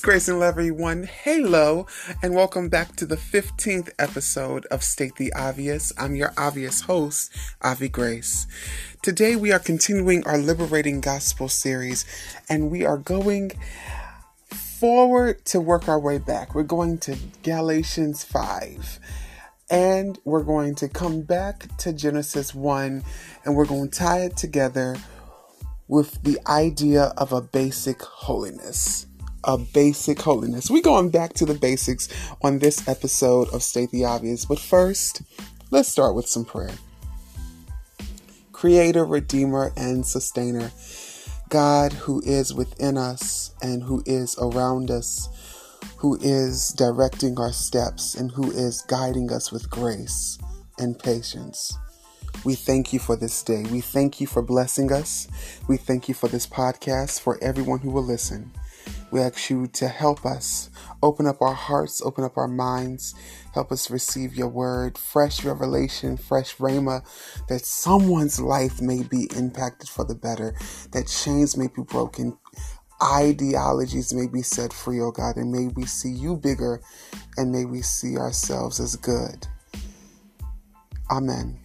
Grace, and love, everyone. Hello, and welcome back to the 15th episode of State the Obvious. I'm your obvious host, Avi Grace. Today, we are continuing our Liberating Gospel series, and we are going forward to work our way back. We're going to Galatians 5. And we're going to come back to Genesis 1 and we're going to tie it together with the idea of a basic holiness. A basic holiness. We're going back to the basics on this episode of State the Obvious. But first, let's start with some prayer. Creator, Redeemer, and Sustainer, God who is within us and who is around us, who is directing our steps and who is guiding us with grace and patience. We thank you for this day. We thank you for blessing us. We thank you for this podcast, for everyone who will listen. We ask you to help us open up our hearts, open up our minds, help us receive your word, fresh revelation, fresh rhema, that someone's life may be impacted for the better, that chains may be broken, ideologies may be set free, oh God, and may we see you bigger and may we see ourselves as good. Amen.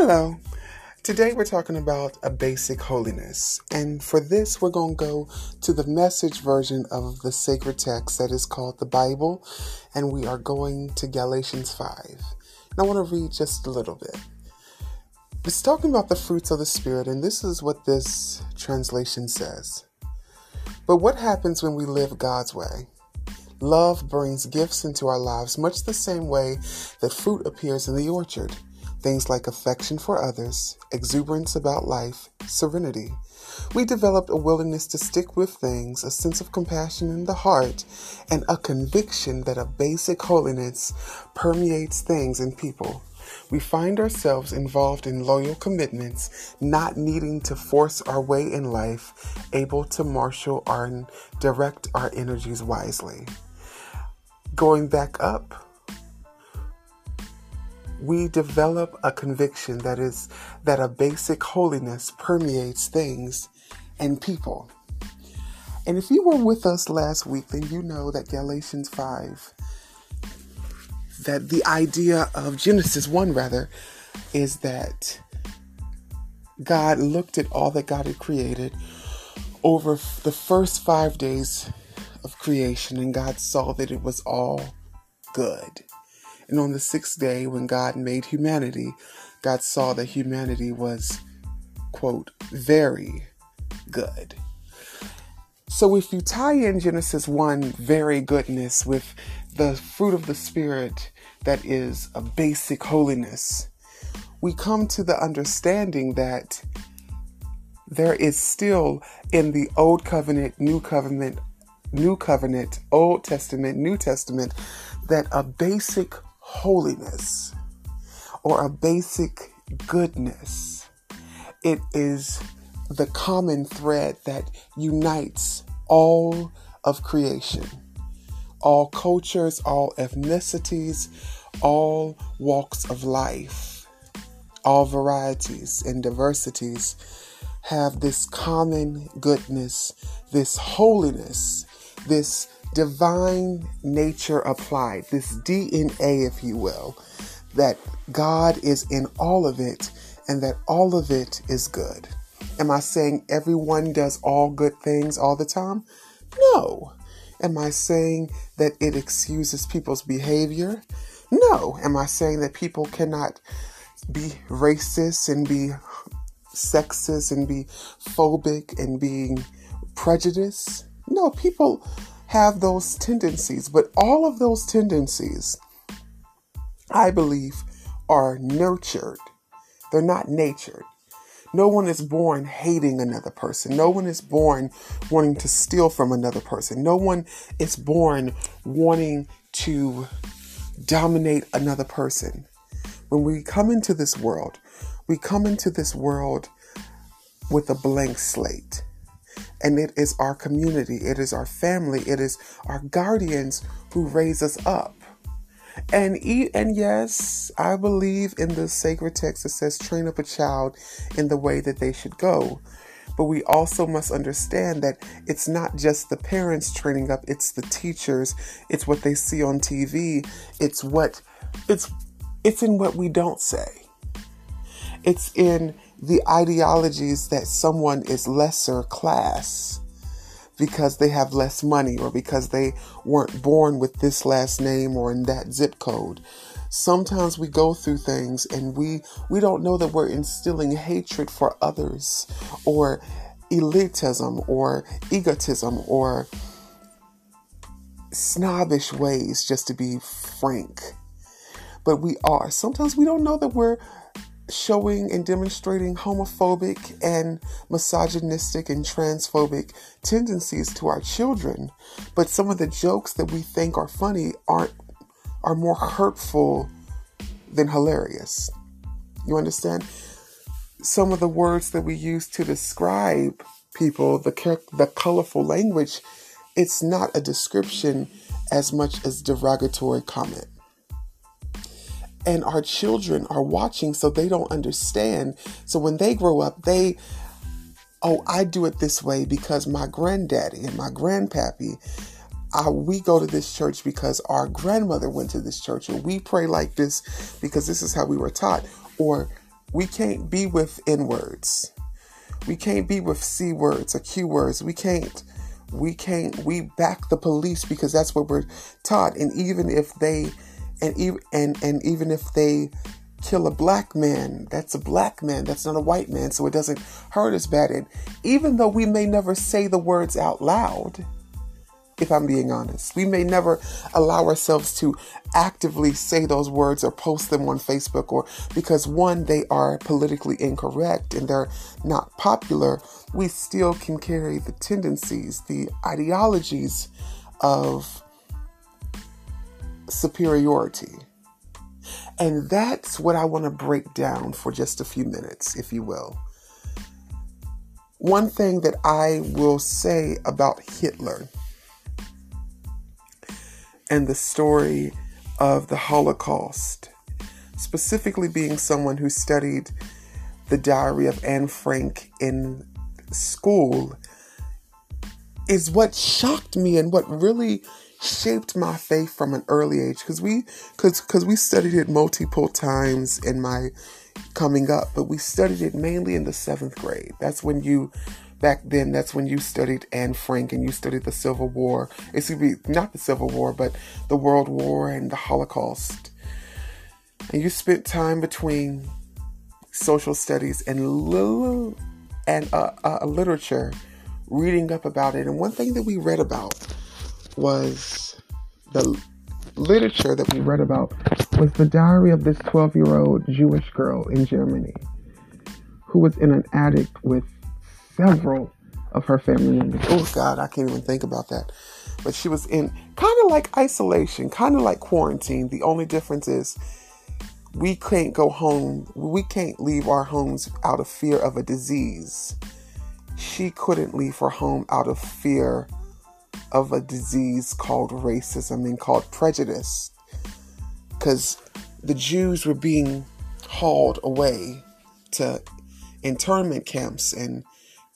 Hello. Today we're talking about a basic holiness. And for this, we're going to go to the message version of the sacred text that is called the Bible. And we are going to Galatians 5. And I want to read just a little bit. It's talking about the fruits of the Spirit, and this is what this translation says. But what happens when we live God's way? Love brings gifts into our lives, much the same way that fruit appears in the orchard. Things like affection for others, exuberance about life, serenity. We developed a willingness to stick with things, a sense of compassion in the heart, and a conviction that a basic holiness permeates things and people. We find ourselves involved in loyal commitments, not needing to force our way in life, able to marshal and direct our energies wisely. Going back up, we develop a conviction that is that a basic holiness permeates things and people. And if you were with us last week, then you know that Galatians 5, that the idea of Genesis 1 rather, is that God looked at all that God had created over the first five days of creation, and God saw that it was all good. And on the sixth day, when God made humanity, God saw that humanity was, quote, very good. So if you tie in Genesis 1, very goodness, with the fruit of the Spirit that is a basic holiness, we come to the understanding that there is still in the Old Covenant, New Covenant, New Covenant, Old Testament, New Testament, that a basic holiness or a basic goodness. It is the common thread that unites all of creation, all cultures, all ethnicities, all walks of life, all varieties and diversities have this common goodness, this holiness, this divine nature applied, this DNA, if you will, that God is in all of it and that all of it is good. Am I saying everyone does all good things all the time? No. Am I saying that it excuses people's behavior? No. Am I saying that people cannot be racist and be sexist and be phobic and being prejudiced? No, people have those tendencies, but all of those tendencies, I believe, are nurtured. They're not natured. No one is born hating another person. No one is born wanting to steal from another person. No one is born wanting to dominate another person. When we come into this world, we come into this world with a blank slate. And it is our community, it is our family, it is our guardians who raise us up. And eat and yes, I believe in the sacred text that says train up a child in the way that they should go. But we also must understand that it's not just the parents training up, it's the teachers, it's what they see on TV, it's what it's it's in what we don't say. It's in the ideologies that someone is lesser class because they have less money or because they weren't born with this last name or in that zip code. Sometimes we go through things and we we don't know that we're instilling hatred for others or elitism or egotism or snobbish ways just to be frank. But we are. Sometimes we don't know that we're showing and demonstrating homophobic and misogynistic and transphobic tendencies to our children but some of the jokes that we think are funny aren't are more hurtful than hilarious. You understand? Some of the words that we use to describe people the the colorful language it's not a description as much as derogatory comment and our children are watching so they don't understand. So when they grow up, they, oh, I do it this way because my granddaddy and my grandpappy, uh, we go to this church because our grandmother went to this church, or we pray like this because this is how we were taught, or we can't be with N words, we can't be with C words or Q words, we can't. We can't, we back the police because that's what we're taught. And even if they and even and and even if they kill a black man, that's a black man, that's not a white man, so it doesn't hurt as bad. And even though we may never say the words out loud, if I'm being honest, we may never allow ourselves to actively say those words or post them on Facebook or because one, they are politically incorrect and they're not popular, we still can carry the tendencies, the ideologies of superiority. And that's what I want to break down for just a few minutes, if you will. One thing that I will say about Hitler and the story of the Holocaust, specifically being someone who studied the diary of Anne Frank in school, is what shocked me and what really shaped my faith from an early age because we because because we studied it multiple times in my coming up but we studied it mainly in the seventh grade. That's when you back then that's when you studied Anne Frank and you studied the Civil War excuse me not the Civil War but the World War and the Holocaust. And you spent time between social studies and little and uh, uh, literature reading up about it. And one thing that we read about was the literature that we read about was the diary of this 12 year old Jewish girl in Germany who was in an attic with several of her family members. Oh, God, I can't even think about that. But she was in kind of like isolation, kind of like quarantine. The only difference is we can't go home, we can't leave our homes out of fear of a disease. She couldn't leave her home out of fear of a disease called racism and called prejudice because the Jews were being hauled away to internment camps and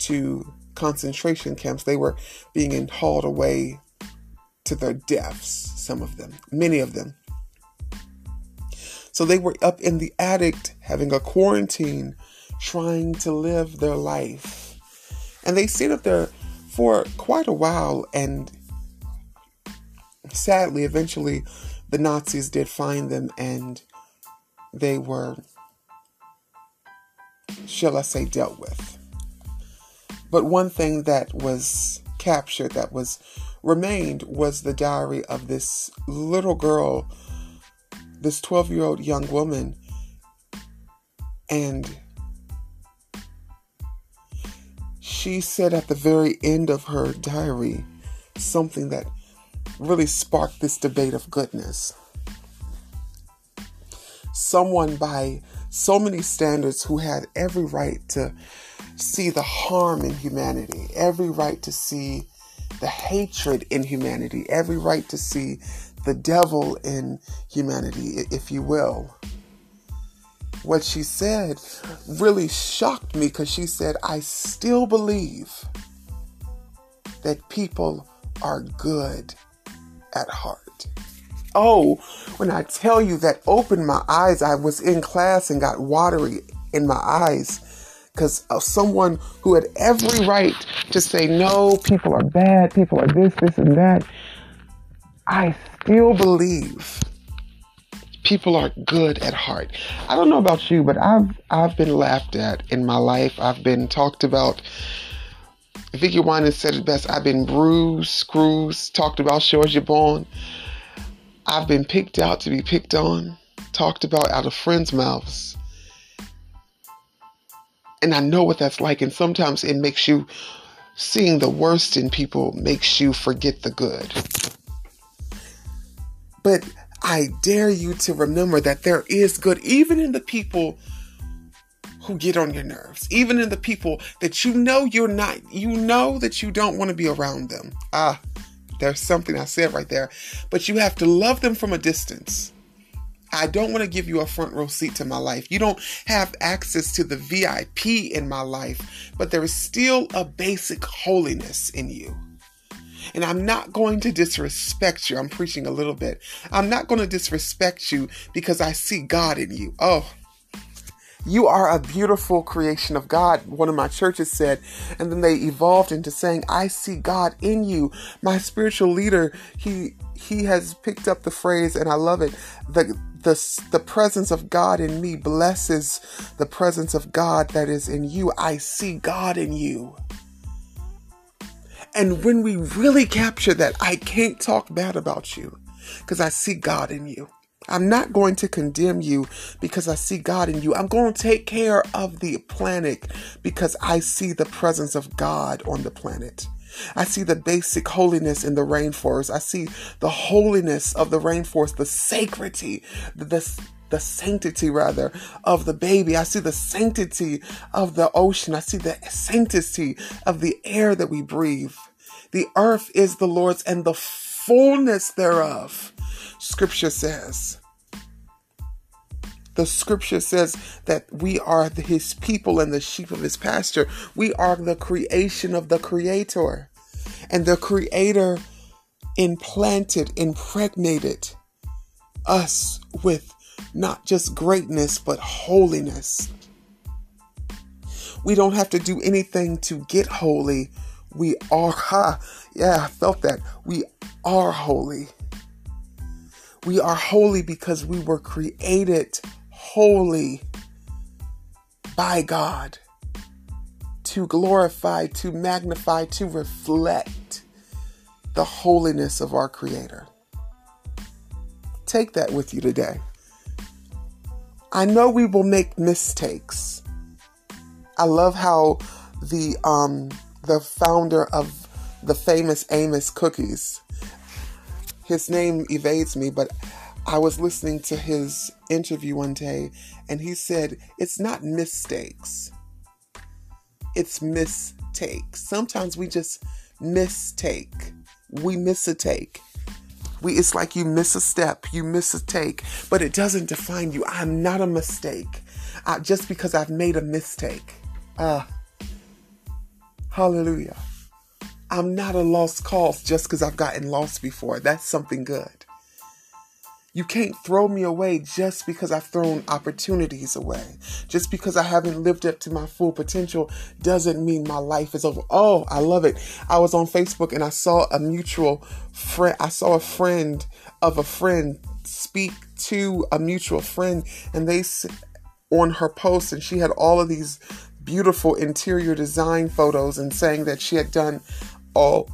to concentration camps. They were being hauled away to their deaths, some of them, many of them. So they were up in the attic having a quarantine, trying to live their life. And they stayed up there for quite a while, and sadly, eventually, the Nazis did find them and they were, shall I say, dealt with. But one thing that was captured, that was remained, was the diary of this little girl, this 12 year old young woman. And she said at the very end of her diary something that really sparked this debate of goodness. Someone by so many standards who had every right to see the harm in humanity, every right to see the hatred in humanity, every right to see the devil in humanity, if you will. What she said really shocked me because she said, I still believe that people are good at heart. Oh, when I tell you that opened my eyes, I was in class and got watery in my eyes because of someone who had every right to say, no, people are bad, people are this, this, and that. I still believe people are good at heart. I don't know about you, but I've I've been laughed at in my life. I've been talked about. Vickie Winans said it best. I've been bruised, screws, talked about, as you're born. I've been picked out to be picked on, talked about out of friends' mouths. And I know what that's like. And sometimes it makes you, seeing the worst in people makes you forget the good. But I dare you to remember that there is good even in the people who get on your nerves, even in the people that you know you're not, you know that you don't want to be around them. Ah, there's something I said right there. But you have to love them from a distance. I don't want to give you a front row seat to my life. You don't have access to the VIP in my life, but there is still a basic holiness in you. And I'm not going to disrespect you. I'm preaching a little bit. I'm not going to disrespect you because I see God in you. Oh, you are a beautiful creation of God, one of my churches said. And then they evolved into saying, I see God in you. My spiritual leader, he he has picked up the phrase and I love it. The the the presence of God in me blesses the presence of God that is in you. I see God in you. And when we really capture that, I can't talk bad about you because I see God in you. I'm not going to condemn you because I see God in you. I'm going to take care of the planet because I see the presence of God on the planet. I see the basic holiness in the rainforest. I see the holiness of the rainforest, the sacredity, the, the, the sanctity rather of the baby. I see the sanctity of the ocean. I see the sanctity of the air that we breathe. The earth is the Lord's and the fullness thereof. Scripture says. The scripture says that we are his people and the sheep of his pasture. We are the creation of the creator. And the creator implanted, impregnated us with not just greatness, but holiness. We don't have to do anything to get holy. We are, ha, yeah, I felt that. We are holy. We are holy because we were created holy by God to glorify, to magnify, to reflect the holiness of our Creator. Take that with you today. I know we will make mistakes. I love how the um, the founder of the Famous Amos Cookies his name evades me, but I was listening to his interview one day and he said, It's not mistakes, it's mistakes. Sometimes we just mistake, we miss a take. We, it's like you miss a step, you miss a take, but it doesn't define you. I'm not a mistake. I, just because I've made a mistake. Uh, hallelujah. I'm not a lost cause just because I've gotten lost before. That's something good. You can't throw me away just because I've thrown opportunities away. Just because I haven't lived up to my full potential doesn't mean my life is over. Oh, I love it. I was on Facebook and I saw a mutual friend. I saw a friend of a friend speak to a mutual friend and they on her post and she had all of these beautiful interior design photos and saying that she had done all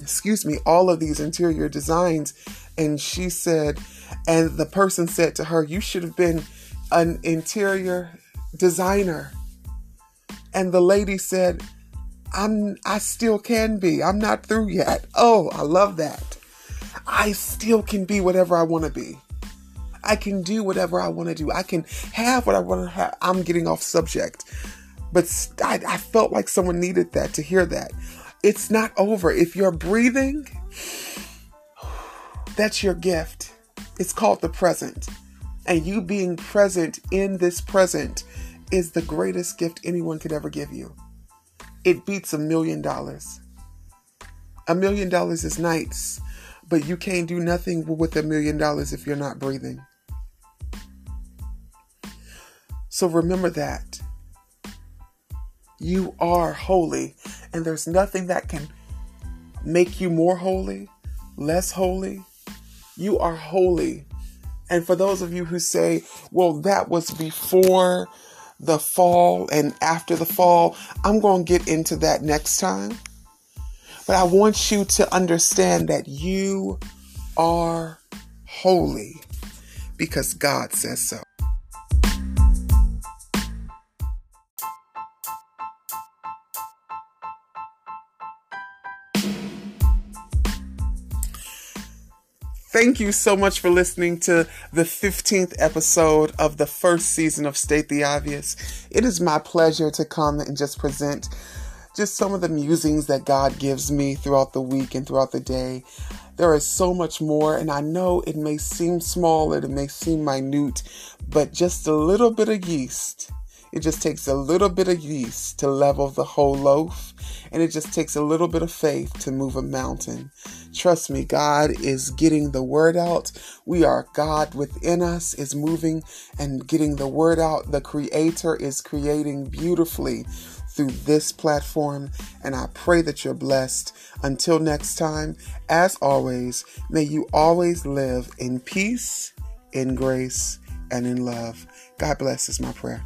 excuse me all of these interior designs and she said and the person said to her you should have been an interior designer. And the lady said i'm i still can be. I'm not through yet. Oh i love that. I still can be whatever i want to be. I can do whatever i want to do. I can have what i want to have i'm getting off subject. But I, I felt like someone needed that to hear that. It's not over. If you're breathing, That's your gift. It's called the present. And you being present in this present is the greatest gift anyone could ever give you. It beats a million dollars. A million dollars is nice, but you can't do nothing with a million dollars if you're not breathing. So remember that. You are holy, and there's nothing that can make you more holy, less holy. You are holy. And for those of you who say, well, that was before the fall and after the fall, I'm going to get into that next time. But I want you to understand that you are holy because God says so. Thank you so much for listening to the 15th episode of the first season of State the Obvious. It is my pleasure to come and just present just some of the musings that God gives me throughout the week and throughout the day. There is so much more, and I know it may seem small, it may seem minute, but just a little bit of yeast it just takes a little bit of yeast to level the whole loaf, and it just takes a little bit of faith to move a mountain. Trust me, God is getting the word out. We are God within us is moving and getting the word out. The Creator is creating beautifully through this platform, and I pray that you're blessed. Until next time, as always, may you always live in peace, in grace, and in love. God bless is my prayer.